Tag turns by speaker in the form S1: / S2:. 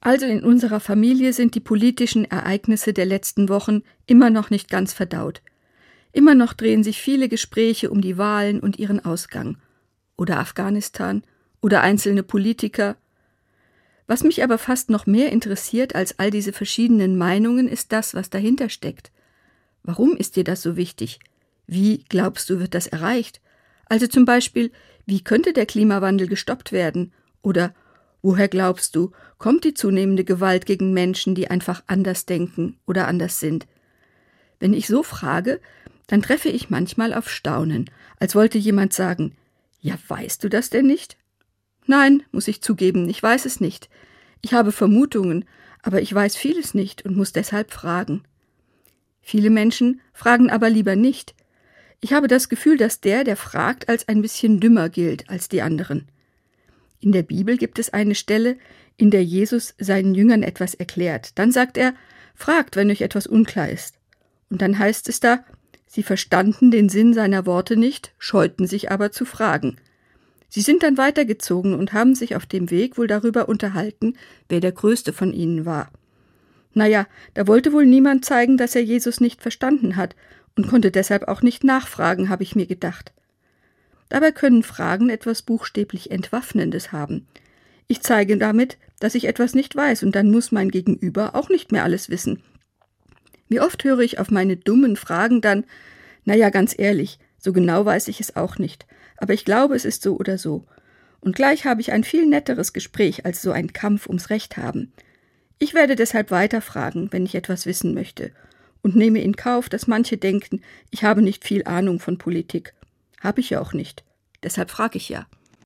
S1: Also in unserer Familie sind die politischen Ereignisse der letzten Wochen immer noch nicht ganz verdaut. Immer noch drehen sich viele Gespräche um die Wahlen und ihren Ausgang. Oder Afghanistan oder einzelne Politiker. Was mich aber fast noch mehr interessiert als all diese verschiedenen Meinungen, ist das, was dahinter steckt. Warum ist dir das so wichtig? Wie, glaubst du, wird das erreicht? Also zum Beispiel, wie könnte der Klimawandel gestoppt werden? Oder woher glaubst du, kommt die zunehmende Gewalt gegen Menschen, die einfach anders denken oder anders sind? Wenn ich so frage, dann treffe ich manchmal auf Staunen, als wollte jemand sagen, ja, weißt du das denn nicht? Nein, muss ich zugeben, ich weiß es nicht. Ich habe Vermutungen, aber ich weiß vieles nicht und muss deshalb fragen. Viele Menschen fragen aber lieber nicht. Ich habe das Gefühl, dass der, der fragt, als ein bisschen dümmer gilt als die anderen. In der Bibel gibt es eine Stelle, in der Jesus seinen Jüngern etwas erklärt. Dann sagt er, fragt, wenn euch etwas unklar ist. Und dann heißt es da, Sie verstanden den Sinn seiner Worte nicht, scheuten sich aber zu fragen. Sie sind dann weitergezogen und haben sich auf dem Weg wohl darüber unterhalten, wer der größte von ihnen war. Naja, da wollte wohl niemand zeigen, dass er Jesus nicht verstanden hat und konnte deshalb auch nicht nachfragen, habe ich mir gedacht. Dabei können Fragen etwas buchstäblich Entwaffnendes haben. Ich zeige damit, dass ich etwas nicht weiß, und dann muss mein Gegenüber auch nicht mehr alles wissen. Wie oft höre ich auf meine dummen Fragen dann, na ja, ganz ehrlich, so genau weiß ich es auch nicht, aber ich glaube, es ist so oder so. Und gleich habe ich ein viel netteres Gespräch als so ein Kampf ums Recht haben. Ich werde deshalb weiterfragen, wenn ich etwas wissen möchte, und nehme in Kauf, dass manche denken, ich habe nicht viel Ahnung von Politik. Habe ich ja auch nicht. Deshalb frage ich ja.